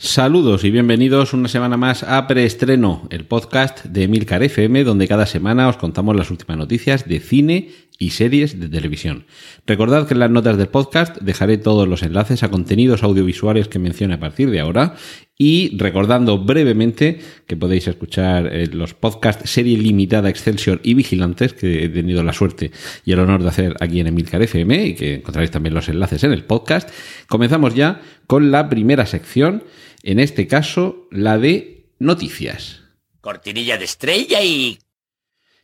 Saludos y bienvenidos una semana más a Preestreno, el podcast de Emilcar FM, donde cada semana os contamos las últimas noticias de cine y series de televisión. Recordad que en las notas del podcast dejaré todos los enlaces a contenidos audiovisuales que mencione a partir de ahora y recordando brevemente que podéis escuchar eh, los podcasts serie limitada Excelsior y Vigilantes que he tenido la suerte y el honor de hacer aquí en Emilcar FM y que encontraréis también los enlaces en el podcast. Comenzamos ya con la primera sección, en este caso la de noticias. Cortinilla de estrella y...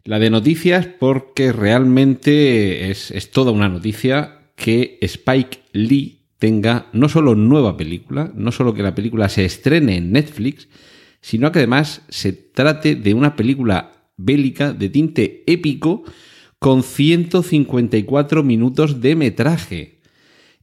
La de noticias porque realmente es, es toda una noticia que Spike Lee tenga no solo nueva película, no solo que la película se estrene en Netflix, sino que además se trate de una película bélica de tinte épico con 154 minutos de metraje.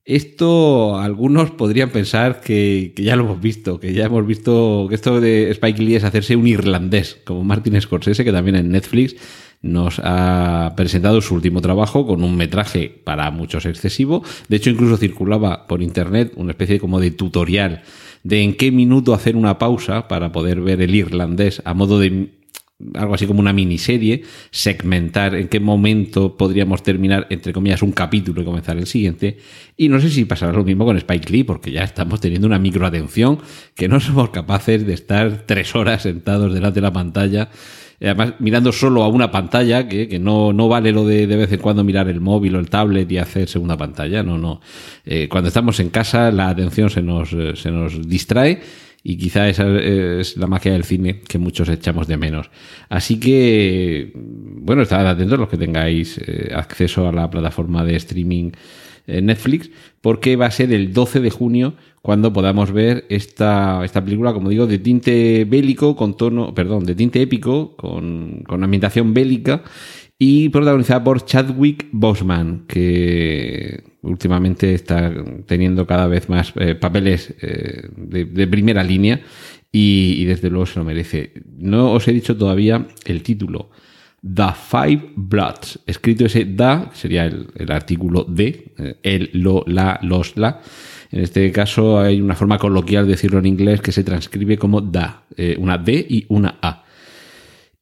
Esto algunos podrían pensar que, que, ya lo hemos visto, que ya hemos visto que esto de Spike Lee es hacerse un irlandés, como Martin Scorsese, que también en Netflix nos ha presentado su último trabajo con un metraje para muchos excesivo. De hecho, incluso circulaba por internet una especie como de tutorial de en qué minuto hacer una pausa para poder ver el irlandés a modo de algo así como una miniserie, segmentar en qué momento podríamos terminar, entre comillas, un capítulo y comenzar el siguiente. Y no sé si pasará lo mismo con Spike Lee, porque ya estamos teniendo una microatención que no somos capaces de estar tres horas sentados delante de la pantalla. Además, mirando solo a una pantalla, que, que no, no vale lo de de vez en cuando mirar el móvil o el tablet y hacer segunda pantalla, no, no. Eh, cuando estamos en casa, la atención se nos, se nos distrae y quizá esa es la magia del cine que muchos echamos de menos. Así que, bueno, estad atentos los que tengáis eh, acceso a la plataforma de streaming eh, Netflix, porque va a ser el 12 de junio cuando podamos ver esta, esta película, como digo, de tinte bélico, con tono, perdón, de tinte épico, con, con ambientación bélica y protagonizada por Chadwick Boseman, que últimamente está teniendo cada vez más eh, papeles eh, de, primera línea y, desde luego se lo merece. No os he dicho todavía el título. The Five Bloods. Escrito ese da, sería el, artículo de, eh, el, lo, la, los, la. En este caso hay una forma coloquial de decirlo en inglés que se transcribe como da, eh, una D y una A.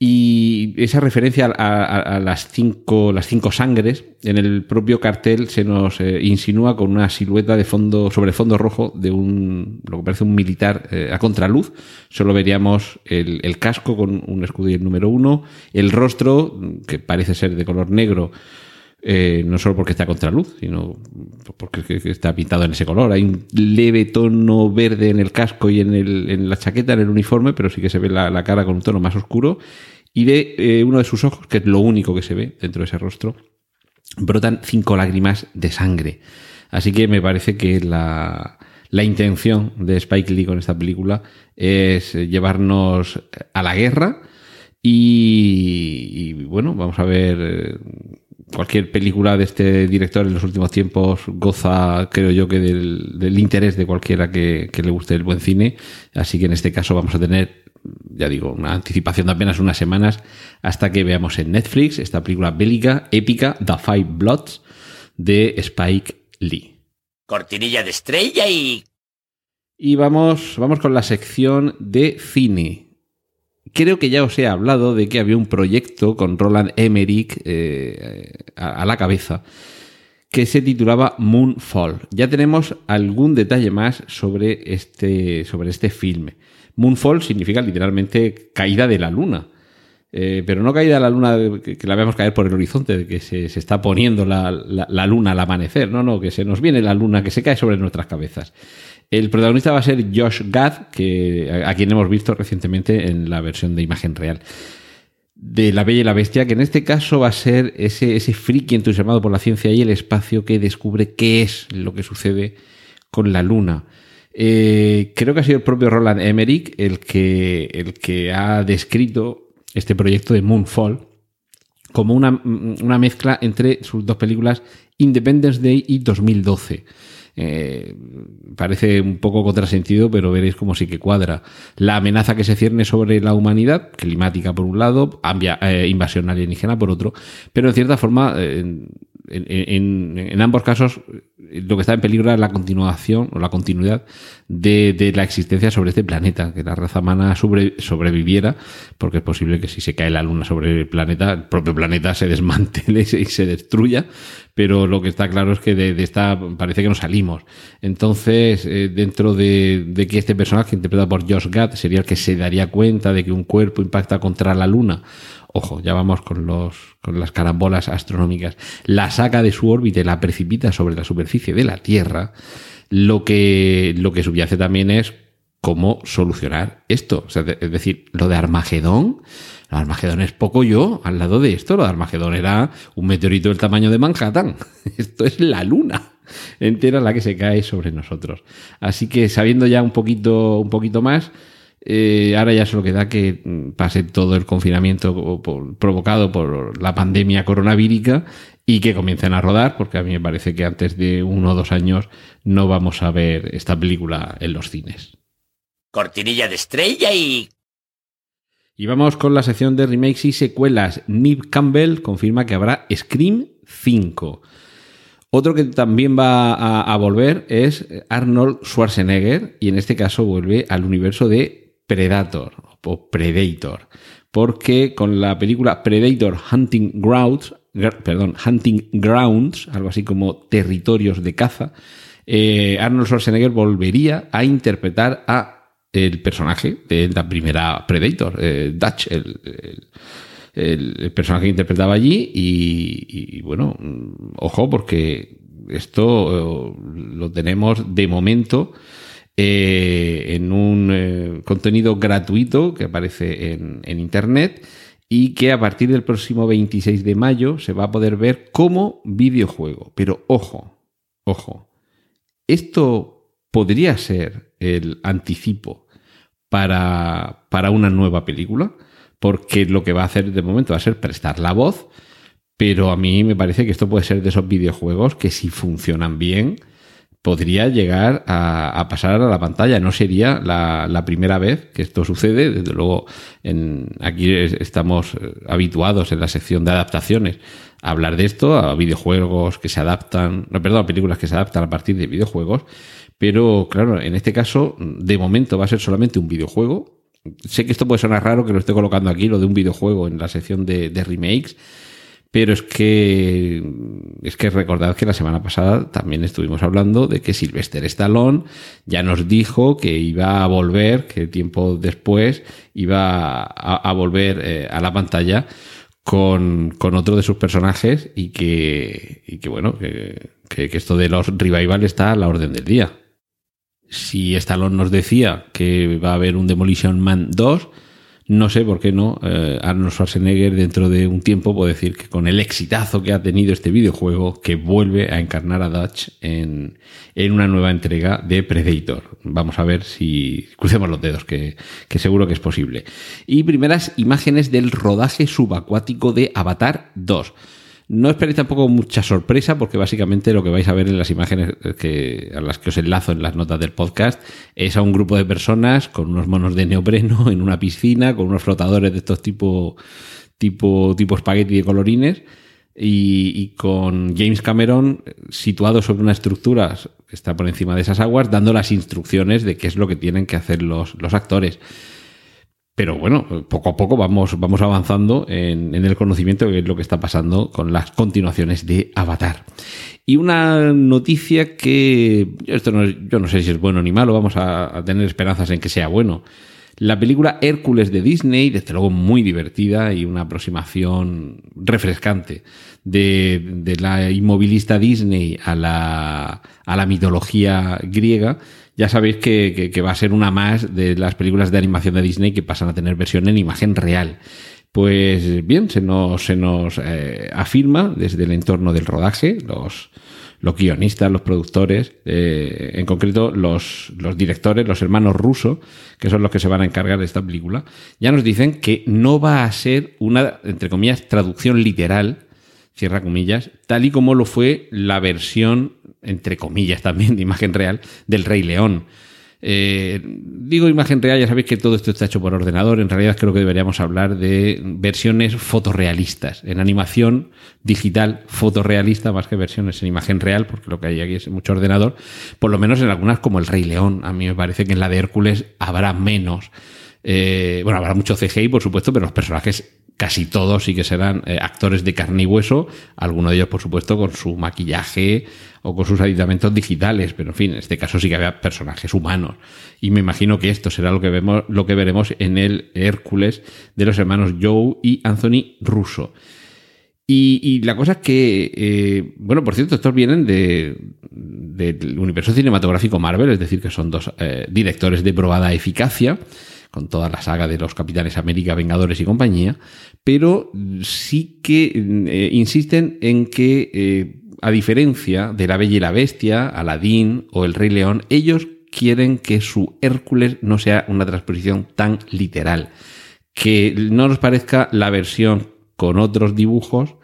Y esa referencia a, las, cinco, las cinco sangres, en el propio cartel se nos eh, insinúa con una silueta de fondo, sobre fondo rojo de un, lo que parece un militar eh, a contraluz. Solo veríamos el, el, casco con un escudo y el número uno, el rostro, que parece ser de color negro, eh, no solo porque está a contraluz, sino porque está pintado en ese color. Hay un leve tono verde en el casco y en, el, en la chaqueta, en el uniforme, pero sí que se ve la, la cara con un tono más oscuro. Y de eh, uno de sus ojos, que es lo único que se ve dentro de ese rostro, brotan cinco lágrimas de sangre. Así que me parece que la, la intención de Spike Lee con esta película es llevarnos a la guerra. Y, y bueno, vamos a ver eh, cualquier película de este director en los últimos tiempos goza, creo yo, que del, del interés de cualquiera que, que, le guste el buen cine. Así que en este caso vamos a tener, ya digo, una anticipación de apenas unas semanas hasta que veamos en Netflix esta película bélica, épica, The Five Bloods, de Spike Lee. Cortinilla de estrella y... Y vamos, vamos con la sección de cine. Creo que ya os he hablado de que había un proyecto con Roland Emmerich eh, a, la cabeza que se titulaba Moonfall. Ya tenemos algún detalle más sobre este, sobre este filme. Moonfall significa literalmente caída de la luna. Eh, pero no caída de la luna que, la veamos caer por el horizonte, que se, se está poniendo la, la, luna al amanecer. No, no, que se nos viene la luna, que se cae sobre nuestras cabezas. El protagonista va a ser Josh Gad, que, a, quien hemos visto recientemente en la versión de imagen real de La Bella y la Bestia, que en este caso va a ser ese, ese friki entusiasmado por la ciencia y el espacio que descubre qué es lo que sucede con la luna. Eh, creo que ha sido el propio Roland Emmerich el que, el que ha descrito este proyecto de Moonfall como una, una mezcla entre sus dos películas Independence Day y 2012. Eh, parece un poco contrasentido, pero veréis como sí que cuadra. La amenaza que se cierne sobre la humanidad, climática por un lado, ambia, eh, invasión alienígena por otro, pero en cierta forma, eh, en, ambos casos, lo que está en peligro es la continuación o la continuidad de, de la existencia sobre este planeta, que la raza humana sobre, sobreviviera, porque es posible que si se cae la luna sobre el planeta, el propio planeta se desmantele y se destruya, pero lo que está claro es que de, de esta parece que no salimos. Entonces, eh, dentro de, de, que este personaje, interpretado por Josh Gad, sería el que se daría cuenta de que un cuerpo impacta contra la luna, ojo, ya vamos con, los, con las carambolas astronómicas, la saca de su órbita y la precipita sobre la superficie de la Tierra, lo que, lo que subyace también es cómo solucionar esto. Es decir, lo de Armagedón, lo de Armagedón es poco yo al lado de esto. Lo de Armagedón era un meteorito del tamaño de Manhattan. Esto es la luna entera la que se cae sobre nosotros. Así que sabiendo ya un poquito, un poquito más, eh, ahora ya solo queda que pase todo el confinamiento por, provocado por la pandemia coronavírica y que comiencen a rodar, porque a mí me parece que antes de uno o dos años no vamos a ver esta película en los cines. Cortinilla de estrella y... Y vamos con la sección de remakes y secuelas. Nib Campbell confirma que habrá Scream 5. Otro que también va a, a, volver es Arnold Schwarzenegger y en este caso vuelve al universo de Predator o Predator. Porque con la película Predator Hunting Grounds, perdón, Hunting Grounds, algo así como territorios de caza, eh, Arnold Schwarzenegger volvería a interpretar a el personaje de la primera Predator, eh, Dutch, el, personaje que interpretaba allí. Y, y, bueno, ojo, porque esto lo tenemos de momento eh, en un eh, contenido gratuito que aparece en, en Internet y que a partir del próximo 26 de mayo se va a poder ver como videojuego. Pero ojo, ojo, esto podría ser el anticipo para, para una nueva película, porque lo que va a hacer de momento va a ser prestar la voz, pero a mí me parece que esto puede ser de esos videojuegos que si funcionan bien, podría llegar a, pasar a la pantalla. No sería la, la, primera vez que esto sucede. Desde luego, en, aquí estamos habituados en la sección de adaptaciones a hablar de esto, a videojuegos que se adaptan, no, perdón, a películas que se adaptan a partir de videojuegos. Pero claro, en este caso, de momento va a ser solamente un videojuego. Sé que esto puede sonar raro que lo esté colocando aquí, lo de un videojuego en la sección de remakes pero es que, es que recordad que la semana pasada también estuvimos hablando de que Sylvester Stallone ya nos dijo que iba a volver, que tiempo después iba a, volver eh, a la pantalla con, con, otro de sus personajes y que, y que bueno, que, que, que esto de los revival está a la orden del día. Si Stallone nos decía que va a haber un Demolition Man 2, no sé por qué no eh, Arnold Schwarzenegger dentro de un tiempo puede decir que con el exitazo que ha tenido este videojuego que vuelve a encarnar a Dutch en, en una nueva entrega de Predator. Vamos a ver si crucemos los dedos, que, que seguro que es posible. Y primeras imágenes del rodaje subacuático de Avatar 2. No esperéis tampoco mucha sorpresa porque básicamente lo que vais a ver en las imágenes que, a las que os enlazo en las notas del podcast es a un grupo de personas con unos monos de neopreno en una piscina, con unos flotadores de estos tipo, tipo, tipo espagueti de colorines y, y con James Cameron situado sobre una estructura que está por encima de esas aguas dando las instrucciones de qué es lo que tienen que hacer los, los actores. Pero bueno, poco a poco vamos, vamos avanzando en, en, el conocimiento de lo que está pasando con las continuaciones de Avatar. Y una noticia que esto no, yo no sé si es bueno ni malo, vamos a, tener esperanzas en que sea bueno. La película Hércules de Disney, desde luego muy divertida y una aproximación refrescante de, de la inmovilista Disney a la, a la mitología griega, ya sabéis que, va a ser una más de las películas de animación de Disney que pasan a tener versión en imagen real. Pues bien, se nos, eh, afirma desde el entorno del rodaje, los, los guionistas, los productores, eh, en concreto los, los directores, los hermanos rusos, que son los que se van a encargar de esta película, ya nos dicen que no va a ser una, entre comillas, traducción literal, cierra comillas, tal y como lo fue la versión, entre comillas también, de imagen real, del Rey León. Eh, digo imagen real, ya sabéis que todo esto está hecho por ordenador. En realidad creo que deberíamos hablar de versiones fotorrealistas. En animación digital fotorrealista más que versiones en imagen real, porque lo que hay aquí es mucho ordenador. Por lo menos en algunas como el Rey León. A mí me parece que en la de Hércules habrá menos. Eh, bueno, habrá mucho CGI, por supuesto, pero los personajes casi todos sí que serán eh, actores de carne y hueso, algunos de ellos, por supuesto, con su maquillaje o con sus aditamentos digitales, pero en fin, en este caso sí que había personajes humanos. Y me imagino que esto será lo que vemos, lo que veremos en el Hércules de los hermanos Joe y Anthony Russo. Y, la cosa es que, eh, bueno, por cierto, estos vienen de, del universo cinematográfico Marvel, es decir, que son dos directores de probada eficacia con toda la saga de los Capitanes América, Vengadores y compañía, pero sí que eh, insisten en que, eh, a diferencia de La Bella y la Bestia, Aladín o El Rey León, ellos quieren que su Hércules no sea una transposición tan literal, que no nos parezca la versión con otros dibujos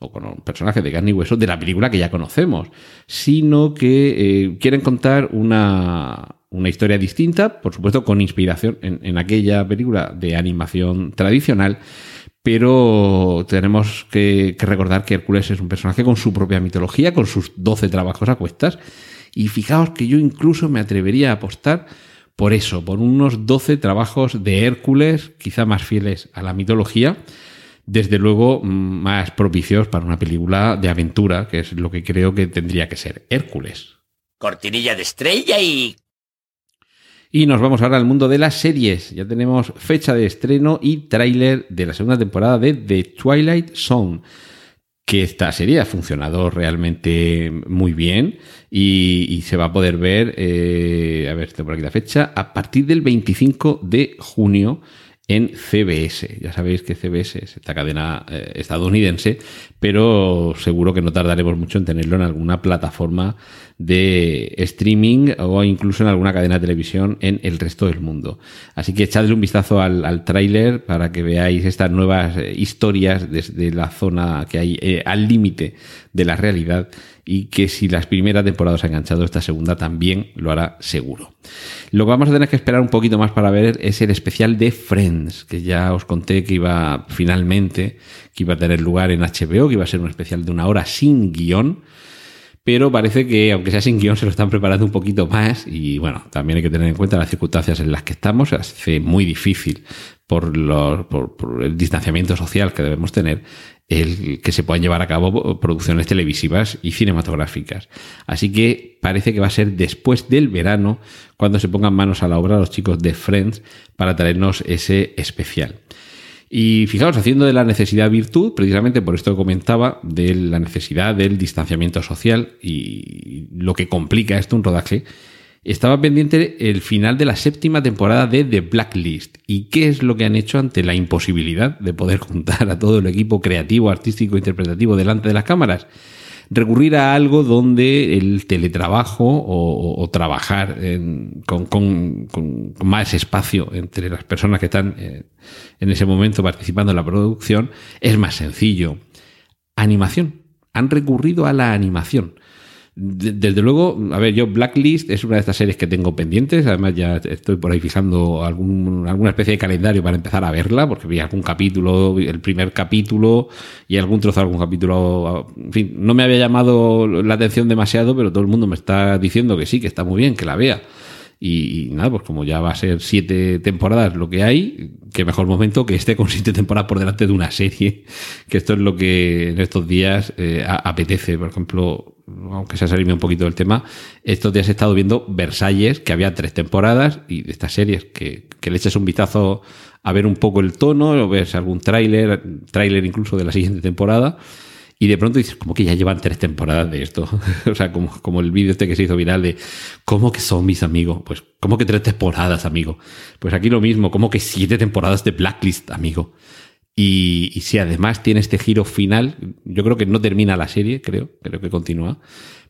o con un personaje de carne y hueso de la película que ya conocemos, sino que eh, quieren contar una, una historia distinta, por supuesto con inspiración en, aquella película de animación tradicional, pero tenemos que, recordar que Hércules es un personaje con su propia mitología, con sus 12 trabajos a cuestas, y fijaos que yo incluso me atrevería a apostar por eso, por unos 12 trabajos de Hércules, quizá más fieles a la mitología, desde luego más propicios para una película de aventura, que es lo que creo que tendría que ser Hércules. Cortinilla de estrella y y nos vamos ahora al mundo de las series. Ya tenemos fecha de estreno y tráiler de la segunda temporada de The Twilight Zone. Que esta serie ha funcionado realmente muy bien y, se va a poder ver, eh, a ver, tengo por aquí la fecha, a partir del 25 de junio en CBS. Ya sabéis que CBS es esta cadena eh, estadounidense, pero seguro que no tardaremos mucho en tenerlo en alguna plataforma de streaming o incluso en alguna cadena de televisión en el resto del mundo. Así que echadle un vistazo al, al tráiler para que veáis estas nuevas eh, historias desde la zona que hay eh, al límite de la realidad y que si las primeras temporadas ha enganchado, esta segunda también lo hará seguro. Lo que vamos a tener que esperar un poquito más para ver es el especial de Friends, que ya os conté que iba finalmente, que iba a tener lugar en HBO, que iba a ser un especial de una hora sin guion pero parece que, aunque sea sin guion, se lo están preparando un poquito más y bueno, también hay que tener en cuenta las circunstancias en las que estamos, se hace muy difícil por, los, por, el distanciamiento social que debemos tener el que se puedan llevar a cabo producciones televisivas y cinematográficas. Así que parece que va a ser después del verano cuando se pongan manos a la obra los chicos de Friends para traernos ese especial. Y fijaos, haciendo de la necesidad virtud, precisamente por esto que comentaba, de la necesidad del distanciamiento social y lo que complica esto un rodaje, estaba pendiente el final de la séptima temporada de The Blacklist. ¿Y qué es lo que han hecho ante la imposibilidad de poder juntar a todo el equipo creativo, artístico, interpretativo delante de las cámaras? Recurrir a algo donde el teletrabajo o, trabajar con, más espacio entre las personas que están eh, en ese momento participando en la producción es más sencillo. Animación. Han recurrido a la animación. Desde luego, a ver, yo Blacklist es una de estas series que tengo pendientes. Además, ya estoy por ahí fijando algún, alguna especie de calendario para empezar a verla, porque vi algún capítulo, el primer capítulo y algún trozo de algún capítulo. En fin, no me había llamado la atención demasiado, pero todo el mundo me está diciendo que sí, que está muy bien, que la vea. Y, nada, pues como ya va a ser siete temporadas lo que hay, qué mejor momento que esté con siete temporadas por delante de una serie, que esto es lo que en estos días eh, apetece. Por ejemplo, aunque se ha salido un poquito del tema, estos días he estado viendo Versalles, que había tres temporadas, y de estas series, que, le eches un vistazo a ver un poco el tono, o ves algún tráiler, tráiler incluso de la siguiente temporada, y de pronto dices, como que ya llevan tres temporadas de esto. o sea, como, como el vídeo este que se hizo viral de, ¿cómo que son mis amigos? Pues, ¿cómo que tres temporadas, amigo? Pues aquí lo mismo, como que siete temporadas de Blacklist, amigo. Y, si además tiene este giro final, yo creo que no termina la serie, creo, creo que continúa.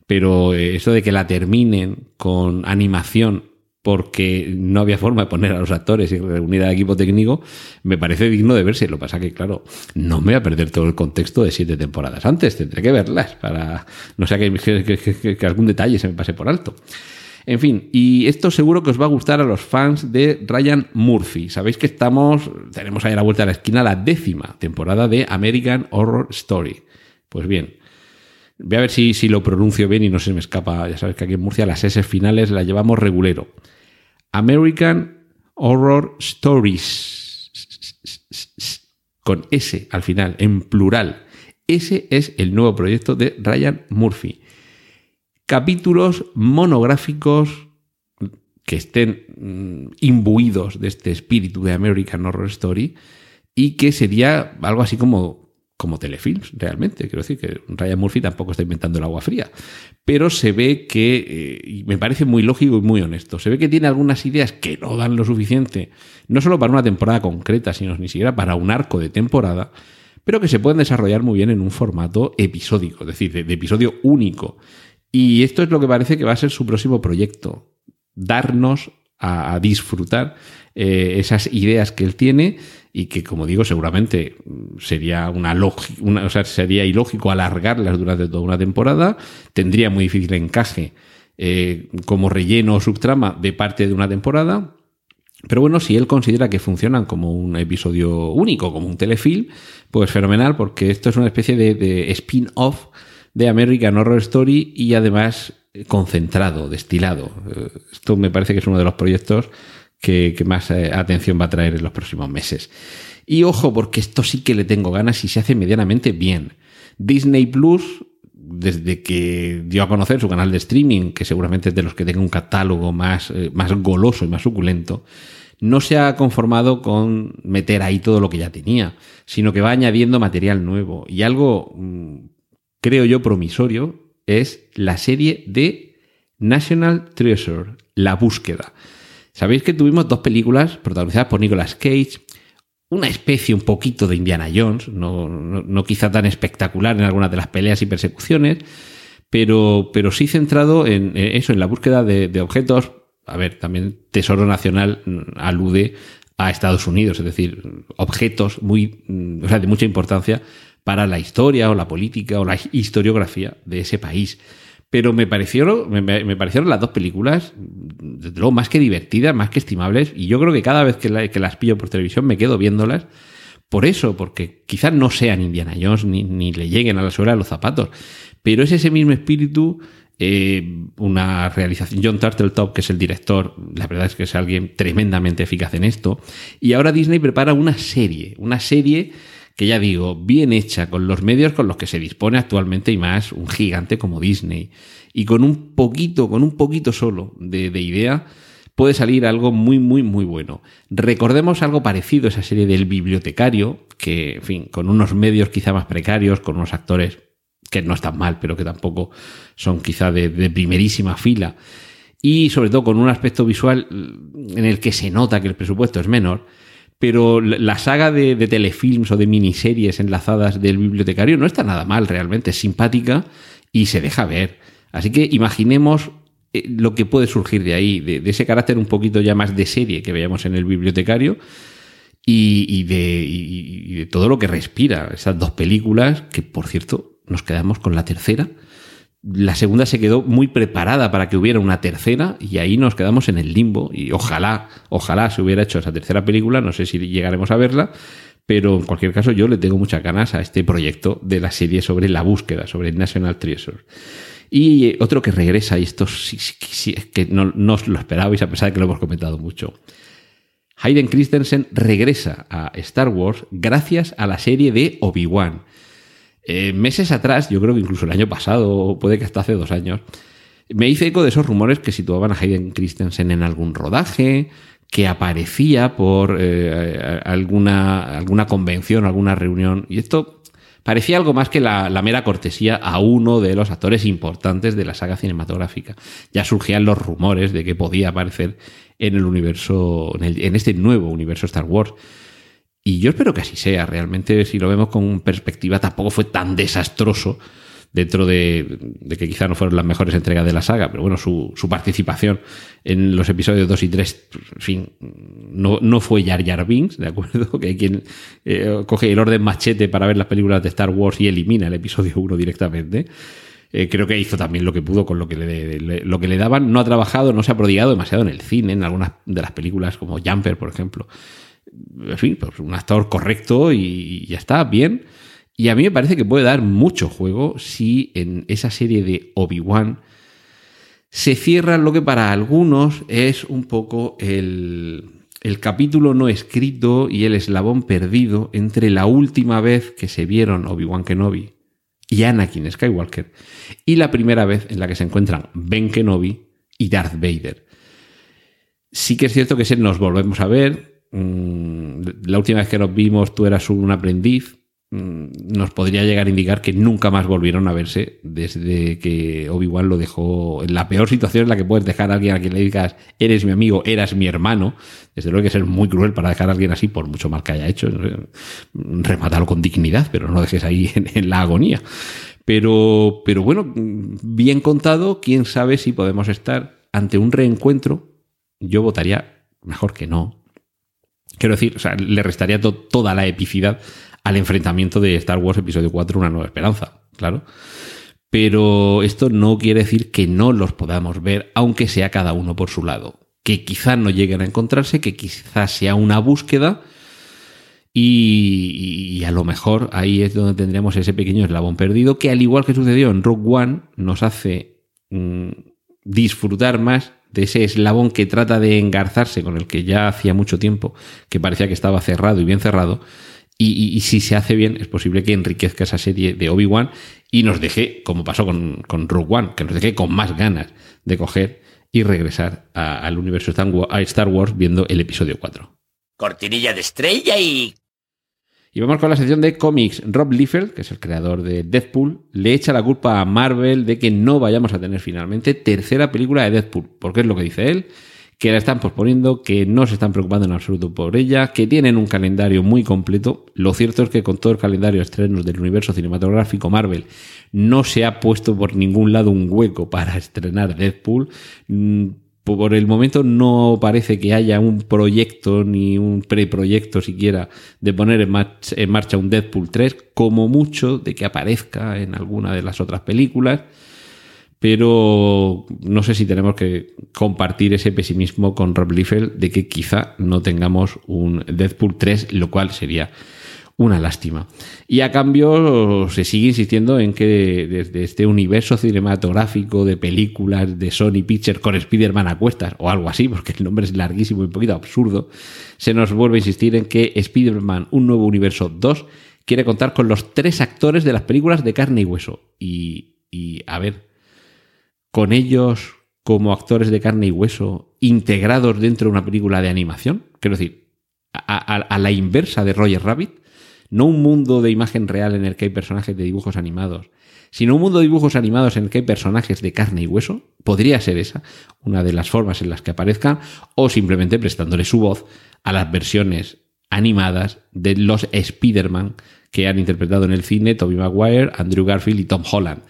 pero eh, eso de que la terminen con animación porque no había forma de poner a los actores y reunir al equipo técnico, me parece digno de verse. Lo que pasa que, claro, no me voy a perder todo el contexto de siete temporadas antes, tendré que verlas para no sea que, que algún detalle se me pase por alto. En fin, y esto seguro que os va a gustar a los fans de Ryan Murphy. Sabéis que estamos, tenemos ahí a la vuelta de la esquina la décima temporada de American Horror Story. Pues bien, voy a ver si, si lo pronuncio bien y no se me escapa. Ya sabéis que aquí en Murcia las S finales las llevamos regulero. American Horror Stories. Con S al final, en plural. Ese es el nuevo proyecto de Ryan Murphy. Capítulos monográficos que estén mm, imbuidos de este espíritu de American Horror Story y que sería algo así como como telefilms, realmente. Quiero decir que Ryan Murphy tampoco está inventando el agua fría. Pero se ve que, eh, y me parece muy lógico y muy honesto, se ve que tiene algunas ideas que no dan lo suficiente, no solo para una temporada concreta, sino ni siquiera para un arco de temporada, pero que se pueden desarrollar muy bien en un formato episódico, es decir, de, episodio único. Y esto es lo que parece que va a ser su próximo proyecto, darnos a, disfrutar eh, esas ideas que él tiene y que, como digo, seguramente sería una, una o sea, sería ilógico alargarlas durante toda una temporada, tendría muy difícil encaje eh, como relleno o subtrama de parte de una temporada. Pero bueno, si él considera que funcionan como un episodio único, como un telefilm, pues fenomenal, porque esto es una especie de, spin-off de American Horror Story y además concentrado, destilado. Eh, esto me parece que es uno de los proyectos que, más eh, atención va a traer en los próximos meses. Y ojo, porque esto sí que le tengo ganas y se hace medianamente bien. Disney Plus, desde que dio a conocer su canal de streaming, que seguramente es de los que tenga un catálogo más, eh, más goloso y más suculento, no se ha conformado con meter ahí todo lo que ya tenía, sino que va añadiendo material nuevo. Y algo, mm, creo yo, promisorio, es la serie de National Treasure, La Búsqueda. Sabéis que tuvimos dos películas protagonizadas por Nicolas Cage, una especie un poquito de Indiana Jones, no, quizá tan espectacular en algunas de las peleas y persecuciones, pero, pero sí centrado en eso, en la búsqueda de, objetos. A ver, también Tesoro Nacional alude a Estados Unidos, es decir, objetos muy, o sea, de mucha importancia para la historia o la política o la historiografía de ese país. Pero me parecieron, me, parecieron las dos películas, desde luego, más que divertidas, más que estimables. Y yo creo que cada vez que, las pillo por televisión me quedo viéndolas. Por eso, porque quizás no sean Indiana Jones ni, le lleguen a la suela de los zapatos. Pero es ese mismo espíritu, eh, una realización. John Turtletop, que es el director, la verdad es que es alguien tremendamente eficaz en esto. Y ahora Disney prepara una serie, una serie que ya digo, bien hecha, con los medios con los que se dispone actualmente y más un gigante como Disney. Y con un poquito, con un poquito solo de, idea, puede salir algo muy, muy, muy bueno. Recordemos algo parecido a esa serie del bibliotecario, que, en fin, con unos medios quizá más precarios, con unos actores que no están mal, pero que tampoco son quizá de, de primerísima fila, y sobre todo con un aspecto visual en el que se nota que el presupuesto es menor, pero la saga de, telefilms o de miniseries enlazadas del bibliotecario no está nada mal realmente, es simpática y se deja ver. Así que imaginemos eh, lo que puede surgir de ahí, de, ese carácter un poquito ya más de serie que veíamos en el bibliotecario y, de, y de todo lo que respira esas dos películas, que por cierto nos quedamos con la tercera la segunda se quedó muy preparada para que hubiera una tercera y ahí nos quedamos en el limbo y ojalá, ojalá se hubiera hecho esa tercera película, no sé si llegaremos a verla, pero en cualquier caso yo le tengo muchas ganas a este proyecto de la serie sobre la búsqueda, sobre el National Treasure. Y otro que regresa, y esto sí, es que no, no os lo esperabais a pesar de que lo hemos comentado mucho. Hayden Christensen regresa a Star Wars gracias a la serie de Obi-Wan. Eh, meses atrás, yo creo que incluso el año pasado, puede que hasta hace dos años, me hice eco de esos rumores que situaban a Hayden Christensen en algún rodaje, que aparecía por eh, alguna, alguna convención, alguna reunión. Y esto parecía algo más que la, mera cortesía a uno de los actores importantes de la saga cinematográfica. Ya surgían los rumores de que podía aparecer en el universo, en este nuevo universo Star Wars. Y yo espero que así sea. Realmente, si lo vemos con perspectiva, tampoco fue tan desastroso dentro de, de, que quizá no fueron las mejores entregas de la saga, pero bueno, su, participación en los episodios 2 y 3, en fin, no, no fue Jar Jar ¿de acuerdo? Que hay quien eh, coge el orden machete para ver las películas de Star Wars y elimina el episodio 1 directamente. Eh, creo que hizo también lo que pudo con lo que le, lo que le daban. No ha trabajado, no se ha prodigado demasiado en el cine, en algunas de las películas como Jumper, por ejemplo. En fin, pues un actor correcto y, ya está, bien. Y a mí me parece que puede dar mucho juego si en esa serie de Obi-Wan se cierra lo que para algunos es un poco el, el capítulo no escrito y el eslabón perdido entre la última vez que se vieron Obi-Wan Kenobi y Anakin Skywalker y la primera vez en la que se encuentran Ben Kenobi y Darth Vader. Sí que es cierto que si nos volvemos a ver. La última vez que nos vimos tú eras un aprendiz. Nos podría llegar a indicar que nunca más volvieron a verse desde que Obi-Wan lo dejó en la peor situación en la que puedes dejar a alguien a quien le digas eres mi amigo, eras mi hermano. Desde luego hay que ser muy cruel para dejar a alguien así, por mucho mal que haya hecho. Remátalo con dignidad, pero no dejes ahí en, en la agonía. Pero, pero bueno, bien contado, quién sabe si podemos estar ante un reencuentro. Yo votaría mejor que no. Quiero decir, o sea, le restaría to toda la epicidad al enfrentamiento de Star Wars Episodio 4, Una Nueva Esperanza, claro. Pero esto no quiere decir que no los podamos ver, aunque sea cada uno por su lado. Que quizá no lleguen a encontrarse, que quizá sea una búsqueda. Y, a lo mejor ahí es donde tendremos ese pequeño eslabón perdido, que al igual que sucedió en Rogue One, nos hace mmm, disfrutar más ese eslabón que trata de engarzarse con el que ya hacía mucho tiempo, que parecía que estaba cerrado y bien cerrado, y, si se hace bien, es posible que enriquezca esa serie de Obi-Wan y nos deje, como pasó con, con Rogue One, que nos deje con más ganas de coger y regresar al universo Star Wars viendo el episodio 4. Cortinilla de estrella y... Y vamos con la sección de cómics. Rob Liefeld, que es el creador de Deadpool, le echa la culpa a Marvel de que no vayamos a tener finalmente tercera película de Deadpool. Porque es lo que dice él que la están posponiendo, que no se están preocupando en absoluto por ella, que tienen un calendario muy completo. Lo cierto es que con todo el calendario de estrenos del universo cinematográfico Marvel no se ha puesto por ningún lado un hueco para estrenar Deadpool. Por el momento no parece que haya un proyecto ni un preproyecto siquiera de poner en, marcha, en marcha un Deadpool 3, como mucho de que aparezca en alguna de las otras películas. Pero no sé si tenemos que compartir ese pesimismo con Rob Liefeld de que quizá no tengamos un Deadpool 3, lo cual sería una lástima. Y a cambio se sigue insistiendo en que desde este universo cinematográfico de películas de Sony Pictures con Spider-Man a cuestas o algo así, porque el nombre es larguísimo y un poquito absurdo, se nos vuelve a insistir en que Spider-Man, un nuevo universo 2, quiere contar con los tres actores de las películas de carne y hueso. Y, y a ver, con ellos como actores de carne y hueso integrados dentro de una película de animación. Quiero decir, a, la inversa de Roger Rabbit, no un mundo de imagen real en el que hay personajes de dibujos animados, sino un mundo de dibujos animados en el que hay personajes de carne y hueso. Podría ser esa una de las formas en las que aparezcan, o simplemente prestándole su voz a las versiones animadas de los Spider-Man que han interpretado en el cine Tobey Maguire, Andrew Garfield y Tom Holland.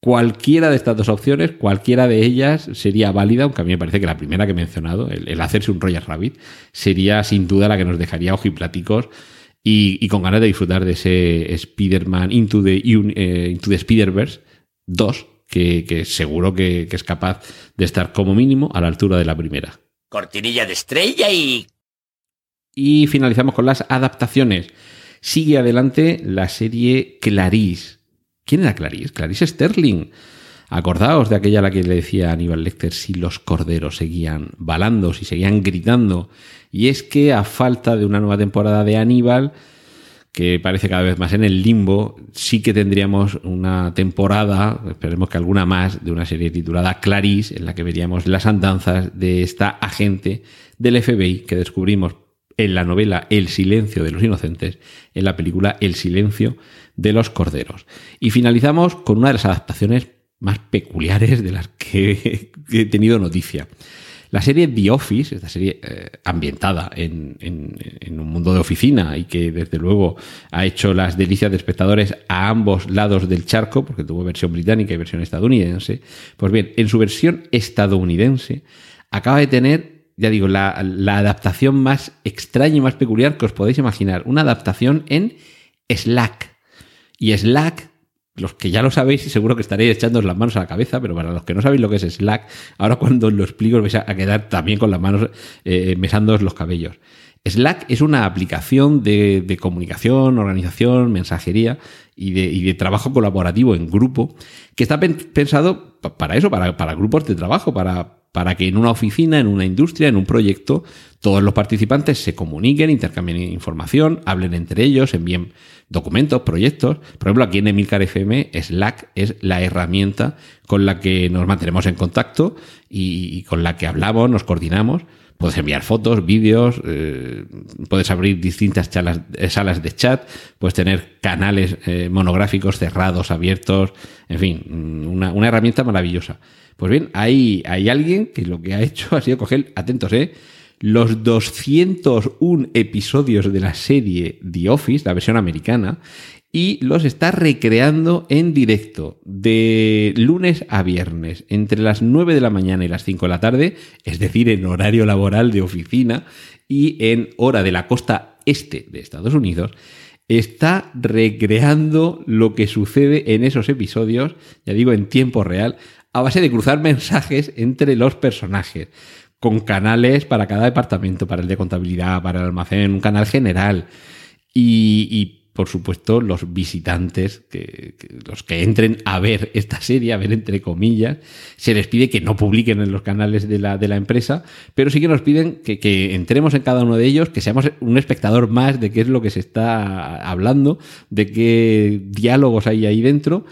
Cualquiera de estas dos opciones, cualquiera de ellas sería válida, aunque a mí me parece que la primera que he mencionado, el, hacerse un Roger Rabbit, sería sin duda la que nos dejaría ojipláticos y, y con ganas de disfrutar de ese Spider-Man Into the, eh, Into the Spider-Verse 2, que, que seguro que, que es capaz de estar como mínimo a la altura de la primera. Cortinilla de estrella y... Y finalizamos con las adaptaciones. Sigue adelante la serie Clarice ¿Quién era Clarice? Clarice Sterling. Acordaos de aquella a la que le decía Aníbal Lecter si los corderos seguían balando, si seguían gritando. Y es que a falta de una nueva temporada de Aníbal, que parece cada vez más en el limbo, sí que tendríamos una temporada, esperemos que alguna más, de una serie titulada Clarice, en la que veríamos las andanzas de esta agente del FBI que descubrimos en la novela El silencio de los inocentes, en la película El silencio de los corderos. Y finalizamos con una de las adaptaciones más peculiares de las que he tenido noticia. La serie The Office, esta serie eh, ambientada en, un mundo de oficina y que desde luego ha hecho las delicias de espectadores a ambos lados del charco, porque tuvo versión británica y versión estadounidense, pues bien, en su versión estadounidense acaba de tener ya digo, la, la, adaptación más extraña y más peculiar que os podéis imaginar. Una adaptación en Slack. Y Slack los que ya lo sabéis seguro que estaréis echando las manos a la cabeza, pero para los que no sabéis lo que es Slack, ahora cuando lo explico vais a quedar también con las manos eh, los cabellos. Slack es una aplicación de, comunicación, organización, mensajería y de, trabajo colaborativo en grupo que está pensado para eso, para, para grupos de trabajo, para, para que en una oficina, en una industria, en un proyecto, todos los participantes se comuniquen, intercambien información, hablen entre ellos, envíen documentos, proyectos. Por ejemplo, aquí en Emilcar FM, Slack es la herramienta con la que nos mantenemos en contacto y, con la que hablamos, nos coordinamos. Puedes enviar fotos, vídeos, eh, puedes abrir distintas eh, salas de chat, puedes tener canales eh, monográficos cerrados, abiertos, en fin, una, una herramienta maravillosa. Pues bien, hay, hay alguien que lo que ha hecho ha sido coger, atentos, ¿eh? Los 201 episodios de la serie The Office, la versión americana, y los está recreando en directo de lunes a viernes, entre las 9 de la mañana y las 5 de la tarde, es decir, en horario laboral de oficina y en hora de la costa este de Estados Unidos, está recreando lo que sucede en esos episodios, ya digo, en tiempo real, a base de cruzar mensajes entre los personajes, con canales para cada departamento, para el de contabilidad, para el almacén, un canal general. Y, por supuesto, los visitantes, que, los que entren a ver esta serie, a ver entre comillas, se les pide que no publiquen en los canales de la, de la empresa, pero sí que nos piden que, que, entremos en cada uno de ellos, que seamos un espectador más de qué es lo que se está hablando, de qué diálogos hay ahí dentro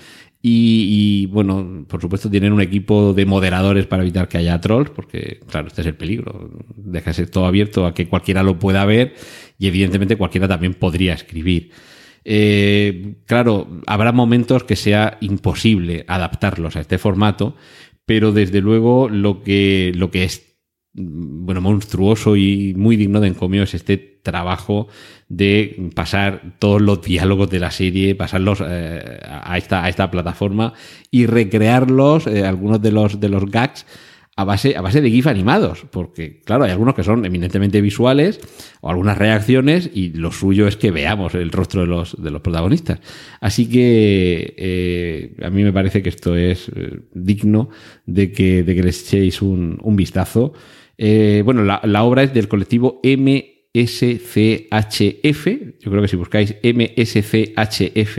y, bueno, por supuesto tienen un equipo de moderadores para evitar que haya trolls, porque claro, este es el peligro. Dejarse todo abierto a que cualquiera lo pueda ver y evidentemente cualquiera también podría escribir. Eh, claro, habrá momentos que sea imposible adaptarlos a este formato, pero desde luego lo que, lo que es bueno, monstruoso y muy digno de encomio es este trabajo de pasar todos los diálogos de la serie, pasarlos eh, a, esta, a esta plataforma y recrearlos, eh, algunos de los, de los gags, a base, a base de GIF animados, porque claro, hay algunos que son eminentemente visuales o algunas reacciones y lo suyo es que veamos el rostro de los, de los protagonistas. Así que eh, a mí me parece que esto es digno de que, de que les echéis un, un vistazo. Eh, bueno, la, obra es del colectivo MSCHF. Yo creo que si buscáis MSCHF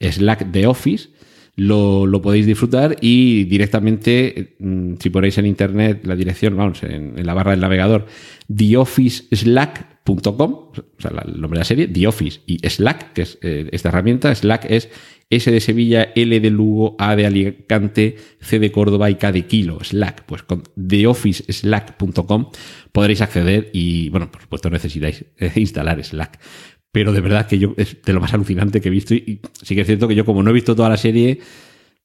Slack The Office, lo, podéis disfrutar y directamente, mm, si ponéis en internet la dirección, vamos, en, la barra del navegador, theofficeslack.com, o sea, el nombre de la serie, The Office y Slack, que es eh, esta herramienta, Slack es S de Sevilla, L de Lugo, A de Alicante, C de Córdoba y K de Kilo, Slack. Pues con theofficeslack.com podréis acceder y, bueno, por supuesto necesitáis eh, instalar Slack. Pero de verdad que yo es de lo más alucinante que he visto y sí que es cierto que yo como no he visto toda la serie,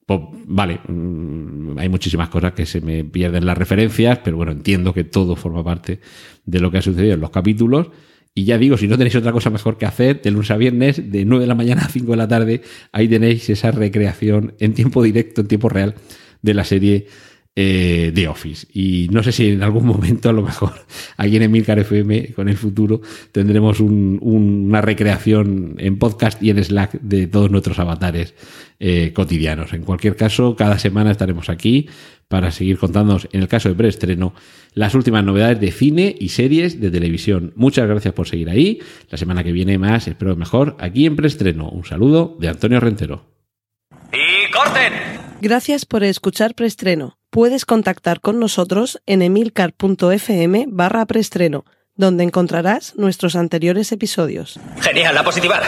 pues vale, mm, hay muchísimas cosas que se me pierden las referencias, pero bueno, entiendo que todo forma parte de lo que ha sucedido en los capítulos. Y ya digo, si no tenéis otra cosa mejor que hacer, de lunes a viernes, de 9 de la mañana a 5 de la tarde, ahí tenéis esa recreación en tiempo directo, en tiempo real, de la serie eh, de Office. Y no sé si en algún momento, a lo mejor, aquí en Emilcar FM, con el futuro, tendremos una recreación en podcast y en Slack de todos nuestros avatares eh, cotidianos. En cualquier caso, cada semana estaremos aquí para seguir contándonos, en el caso de preestreno, las últimas novedades de cine y series de televisión. Muchas gracias por seguir ahí. La semana que viene más, espero mejor, aquí en preestreno. Un saludo de Antonio Rentero. ¡Y corten! Gracias por escuchar preestreno. Puedes contactar con nosotros en emilcar.fm barra preestreno, donde encontrarás nuestros anteriores episodios. Genial, la positiva.